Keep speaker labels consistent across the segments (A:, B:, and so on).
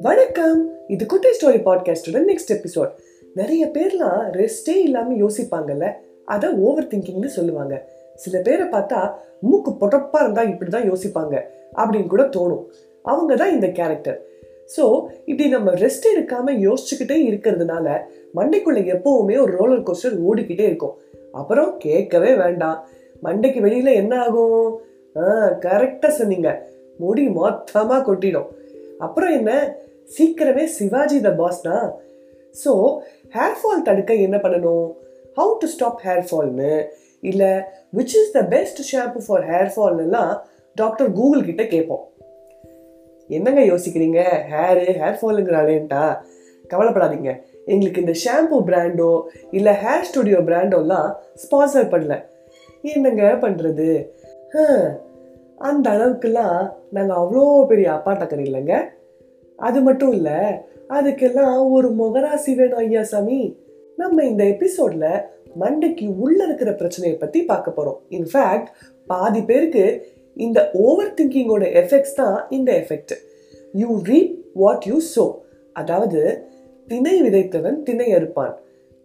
A: வணக்கம். இது குட்டி ஸ்டோரி பாட்காஸ்டோட நெக்ஸ்ட் எபிசோட் நிறைய பேர்லாம் ரெஸ்டே இல்லாம யோசிப்பாங்கல்ல? அதை ஓவர் திங்கிங்னு சொல்லுவாங்க. சில பேரை பார்த்தா மூக்கு பொட்டப்பா இருந்தா இப்படிதான் யோசிப்பாங்க அப்படின்னு கூட தோணும். அவங்க தான் இந்த கேரக்டர் ஸோ இப்படி நம்ம ரெஸ்ட் எடுக்காம யோசிச்சுக்கிட்டே இருக்கிறதுனால மண்டைக்குள்ள எப்பவுமே ஒரு ரோலர் கோஸ்டர் ஓடிக்கிட்டே இருக்கும். அப்புறம் கேட்கவே வேண்டாம். மண்டைக்கு வெளியில என்ன ஆகும்? ஆ கரெக்டாக சொன்னீங்க. முடி மொத்தமாக கொட்டிடும். அப்புறம் என்ன? சீக்கிரமே சிவாஜி த பாஸ்னா ஸோ ஹேர் ஃபால் தடுக்க என்ன பண்ணணும்? ஹவு டு ஸ்டாப் ஹேர் ஃபால்னு இல்லை which is the best shampoo for hair ஃபால்னுலாம் doctor Google கிட்ட கேட்போம். என்னங்க யோசிக்கிறீங்க? ஹேரு ஹேர் ஃபாலுங்கிறாளேன்ட்டா கவலைப்படாதீங்க. எங்களுக்கு இந்த ஷாம்பு பிராண்டோ இல்லை ஹேர் ஸ்டுடியோ பிராண்டோலாம் ஸ்பான்சர் பண்ணல. என்னங்க பண்ணுறது அந்த அளவுக்குலாம் நாங்கள் அவ்வளோ பெரிய அப்பாட்டக்கர் இல்லைங்க. அது மட்டும் இல்லை அதுக்கெல்லாம் ஒரு முகராசி வேணும் ஐயா சாமி. நம்ம இந்த எபிசோட்ல மண்டைக்கு உள்ள இருக்கிற பிரச்சனையை பத்தி பார்க்க போறோம். இன்ஃபேக்ட் பாதி பேருக்கு இந்த ஓவர் திங்கிங்கோட எஃபெக்ட்ஸ் தான் இந்த effect you reap what you sow அதாவது திணை விதைத்தவன் திணை அறுப்பான்.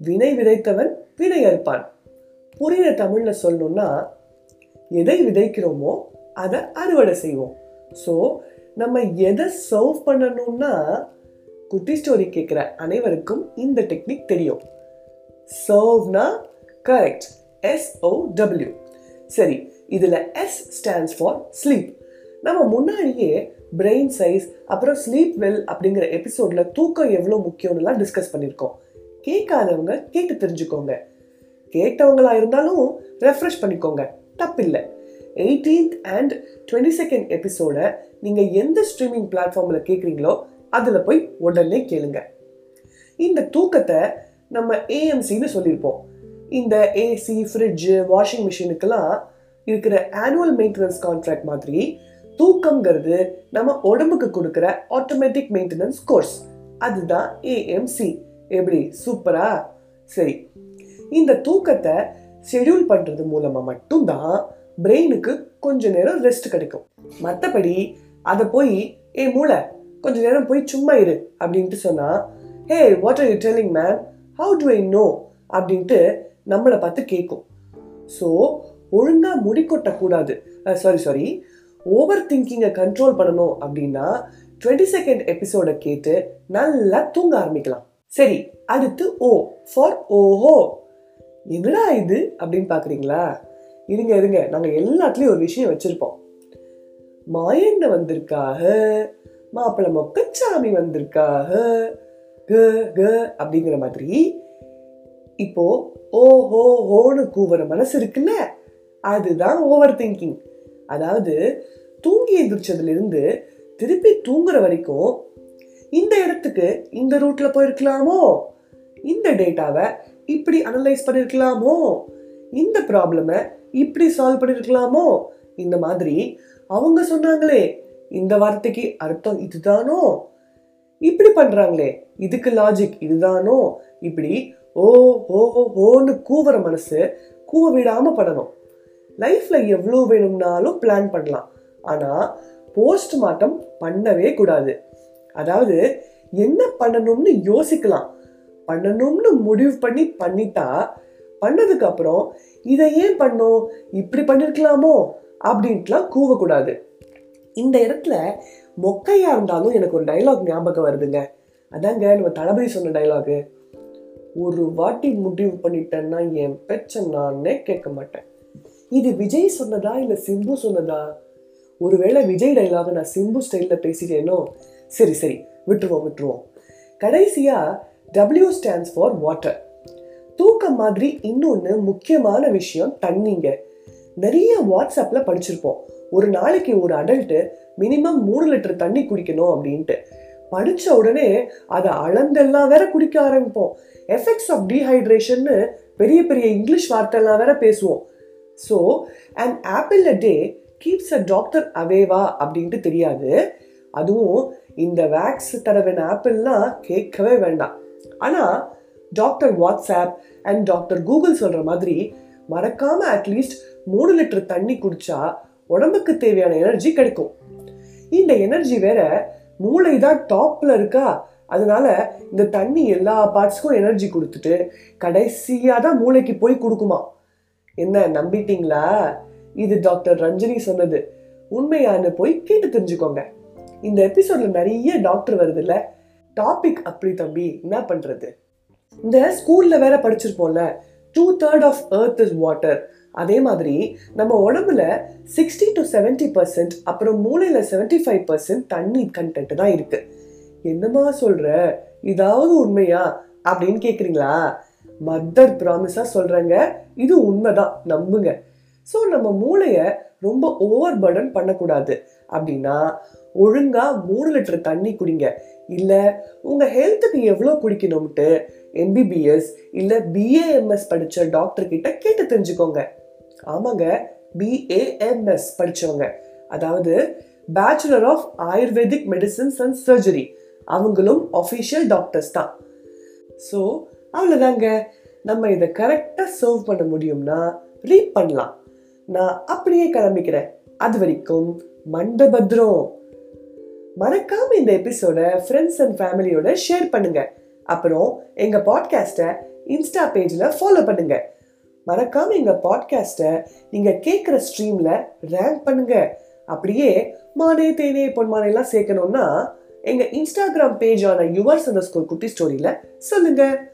A: வினை விதைத்தவன் வினை அறுப்பான். புரியுற தமிழ்ல சொல்லணும்னா எதை விதைக்கிறோமோ அதை அறுவடை செய்வோம். ஸோ நம்ம எதை சர்வ் பண்ணணும்னா குட்டி ஸ்டோரி கேட்குற அனைவருக்கும் இந்த டெக்னிக் தெரியும். சர்வ்னா கரெக்ட் எஸ்ஓ டபிள்யூ சரி இதில் எஸ் ஸ்டாண்ட்ஸ் ஃபார் ஸ்லீப் நம்ம முன்னாடியே பிரெயின் சைஸ் அப்புறம் ஸ்லீப் வெல் அப்படிங்கிற எபிசோடில் தூக்கம் எவ்வளோ முக்கியம்னுலாம் டிஸ்கஸ் பண்ணியிருக்கோம். கேட்காதவங்க கேட்டு தெரிஞ்சுக்கோங்க. கேட்டவங்களா இருந்தாலும் ரெஃப்ரெஷ் பண்ணிக்கோங்க. தப்பில்லை. எயிட்டீன்த் அண்ட் டுவெண்ட்டி செகண்ட் எபிசோடை நீங்கள் எந்த ஸ்ட்ரீமிங் பிளாட்ஃபார்மில் கேட்குறீங்களோ அதில் போய் உடனே கேளுங்க. இந்த தூக்கத்தை நம்ம ஏஎம்சின்னு சொல்லியிருப்போம். இந்த ஏசி ஃப்ரிட்ஜு வாஷிங் மிஷினுக்கெல்லாம் இருக்கிற ஆனுவல் மெயின்டெனன்ஸ் கான்ட்ராக்ட் மாதிரி தூக்கம்ங்கிறது நம்ம உடம்புக்கு கொடுக்குற ஆட்டோமேட்டிக் மெயின்டெனன்ஸ் கோர்ஸ் அதுதான் ஏஎம்சி எப்படி? சூப்பரா? சரி. இந்த தூக்கத்தை ஷெடியூல் பண்ணுறது மூலமாக மட்டும்தான் பிரெயினுக்கு கொஞ்ச நேரம் ரெஸ்ட் கிடைக்கும். மற்றபடி அதை போய் ஏ மூளை கொஞ்ச நேரம் போய் சும்மா இரு அப்படின்ட்டு சொன்னால் hey what are you telling ma'am how do I know அப்படின்ட்டு நம்மளை பார்த்து கேட்கும் ஸோ ஒழுங்காக முடி கொட்டக்கூடாது. சாரி சாரி ஓவர் திங்கிங்கை கண்ட்ரோல் பண்ணணும் அப்படின்னா டுவெண்ட்டி செகண்ட் எபிசோட கேட்டு நல்லா தூங்க ஆரம்பிக்கலாம். சரி அடுத்து ஓ ஃபார் ஓஹோ என்னடா இது அப்படின்னு பார்க்குறீங்களா இருங்க இருங்க. நாங்கள் எல்லாத்துலேயும் ஒரு விஷயம் வச்சுருப்போம். மாயண்ண வந்திருக்காக மாப்பிள்ள மொக்கச்சாமி வந்திருக்காக க க அப்படிங்கிற மாதிரி. இப்போ ஓ ஹோ ஹோன்னு கூவுற மனசு இருக்குல்ல? அதுதான் ஓவர் திங்கிங் அதாவது தூங்கி எந்திரிச்சதுலேருந்து திருப்பி தூங்குற வரைக்கும் இந்த இடத்துக்கு இந்த ரூட்ல போயிருக்கலாமோ? இந்த டேட்டாவை இப்படி அனலைஸ் பண்ணிருக்கலாமோ? இந்த ப்ராப்ளமை இப்படி சால்வ் பண்ணிருக்கலாமோ? இந்த மாதிரி அவங்க சொன்னாங்களே இந்த வார்த்தைக்கு அர்த்தம் இதுதானோ? இப்படி பண்றாங்களே இதுக்கு லாஜிக் இதுதானோ? இப்படி ஓ ஓ ஓன்னு கூவுற மனசு கூவ விடாம பண்ணணும். லைஃப்ல எவ்வளோ வேணும்னாலும் பிளான் பண்ணலாம். ஆனா போஸ்ட் மார்ட்டம் பண்ணவே கூடாது. அதாவது என்ன பண்ணணும்னு யோசிக்கலாம். பண்ணணும்னு முடிவு பண்ணி பண்ணிட்டா பண்ணதுக்கப்புறம் இதை ஏன் பண்ணோம்? இப்படி பண்ணிருக்கலாமோ? அப்படின்ட்டுலாம் கூவக்கூடாது. இந்த இடத்துல மொக்கையா இருந்தாலும் எனக்கு ஒரு டைலாக் ஞாபகம் வருதுங்க. அதாங்க நம்ம தளபதி சொன்ன டைலாகு ஒரு வாட்டி முடிவு பண்ணிட்டேன்னா என் பெச்ச நானே கேட்க மாட்டேன். இது விஜய் சொன்னதா இல்லை சிம்பு சொன்னதா? ஒருவேளை விஜய் டைலாக நான் சிம்பு ஸ்டைலில் பேசிட்டேனோ? சரி சரி விட்டுருவோம் விட்டுருவோம். கடைசியாக டபிள்யூ ஸ்டாண்ட்ஸ் ஃபார் வாட்டர் தூக்கம் மாதிரி இன்னொன்று முக்கியமான விஷயம் தண்ணிங்க. நிறைய வாட்ஸ்அப்பில் படிச்சிருப்போம். ஒரு நாளைக்கு ஒரு அடல்ட்டு மினிமம் மூணு லிட்டர் தண்ணி குடிக்கணும் அப்படின்ட்டு. படித்த உடனே அதை அளந்தெல்லாம் வேற குடிக்க ஆரம்பிப்போம். எஃபெக்ட்ஸ் ஆஃப் டீஹைட்ரேஷன்னு பெரிய பெரிய இங்கிலீஷ் வார்த்தைலாம் வேற பேசுவோம். So and apple a day keeps a doctor அவேவா அப்படின்ட்டு தெரியாது. அதுவும் இந்த வேக்ஸ் தடவின ஆப்பிள்லாம் கேட்கவே வேண்டாம். ஆனால் doctor WhatsApp and doctor Google சொல்கிற மாதிரி மறக்காமல் அட்லீஸ்ட் மூணு லிட்டர் தண்ணி குடித்தா உடம்புக்கு தேவையான எனர்ஜி கிடைக்கும். இந்த எனர்ஜி வேற மூளை தான் டாப்பில் இருக்கா? அதனால இந்த தண்ணி எல்லா பார்ட்ஸ்க்கும் எனர்ஜி கொடுத்துட்டு கடைசியாக தான் மூளைக்கு போய் கொடுக்குமா? என்ன நம்பிட்டீங்களா? இது டாக்டர் ரஞ்சனி சொன்னது. உண்மையானு போய் கேட்டு தெரிஞ்சுக்கோங்க. இந்த எபிசோட்ல நிறைய டாக்டர் வருது இல்லை டாபிக் அப்படி தம்பி என்ன பண்றது? இந்த ஸ்கூல்ல வேற படிச்சிருப்போம்ல two third of earth is water அதே மாதிரி நம்ம உடம்புல சிக்ஸ்டி டு செவன்டி பர்சன்ட் அப்புறம் மூளையில செவன்டி ஃபைவ் பர்சன்ட் தண்ணி கண்டென்ட் தான் இருக்கு. என்னமா சொல்ற? இதாவது உண்மையா? அப்படின்னு கேக்குறீங்களா? மதர் ப்ராமிஸா சொல்றேங்க. இது உண்மைதான் நம்புங்க. ஸோ நம்ம மூளைய ரொம்ப ஓவர் பர்டன் பண்ணக்கூடாது. அப்படின்னா ஒழுங்காக மூணு லிட்டர் தண்ணி குடிங்க. இல்லை உங்கள் ஹெல்த்துக்கு எவ்வளோ குடிக்கணும்ட்டு எம்பிபிஎஸ் இல்லை பிஏஎம்எஸ் படித்த டாக்டர்கிட்ட கேட்டு தெரிஞ்சுக்கோங்க. ஆமாங்க பிஏஎம்எஸ் படித்தவங்க அதாவது bachelor of Ayurvedic medicines and surgery அவங்களும் அஃபிஷியல் டாக்டர்ஸ் தான். ஸோ அவ்வளோதாங்க நம்ம இதை கரெக்டாக சர்வ் பண்ண முடியும்னா ரீட் பண்ணலாம். நான் அப்படியே கிளம்பிக்கிறேன். அது வரைக்கும் மண்டபத்ரம். மறக்காம இந்த எபிசோட ஃப்ரெண்ட்ஸ் அண்ட் ஃபேமிலியோட ஷேர் பண்ணுங்க. அப்புறம் எங்க பாட்காஸ்ட்டை இன்ஸ்டா பேஜில் ஃபாலோ பண்ணுங்க. மறக்காம எங்க பாட்காஸ்ட்டை நீங்க கேட்குற ஸ்ட்ரீம்ல ரேங்க் பண்ணுங்க. அப்படியே மானே தேனே பொன்மானே எல்லாம் சேர்க்கணும்னா எங்க இன்ஸ்டாகிராம் பேஜான யுவர்ஸ் அந்த ஸ்கூல் குட்டி ஸ்டோரியில சொல்லுங்க.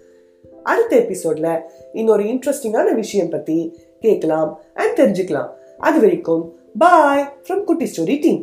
A: அடுத்த எபிசோட்ல இன்னொரு இன்ட்ரெஸ்டிங்கான விஷயம் பத்தி கேட்கலாம் அண்ட் தெரிஞ்சுக்கலாம். அது வரைக்கும் bye from Kutty story team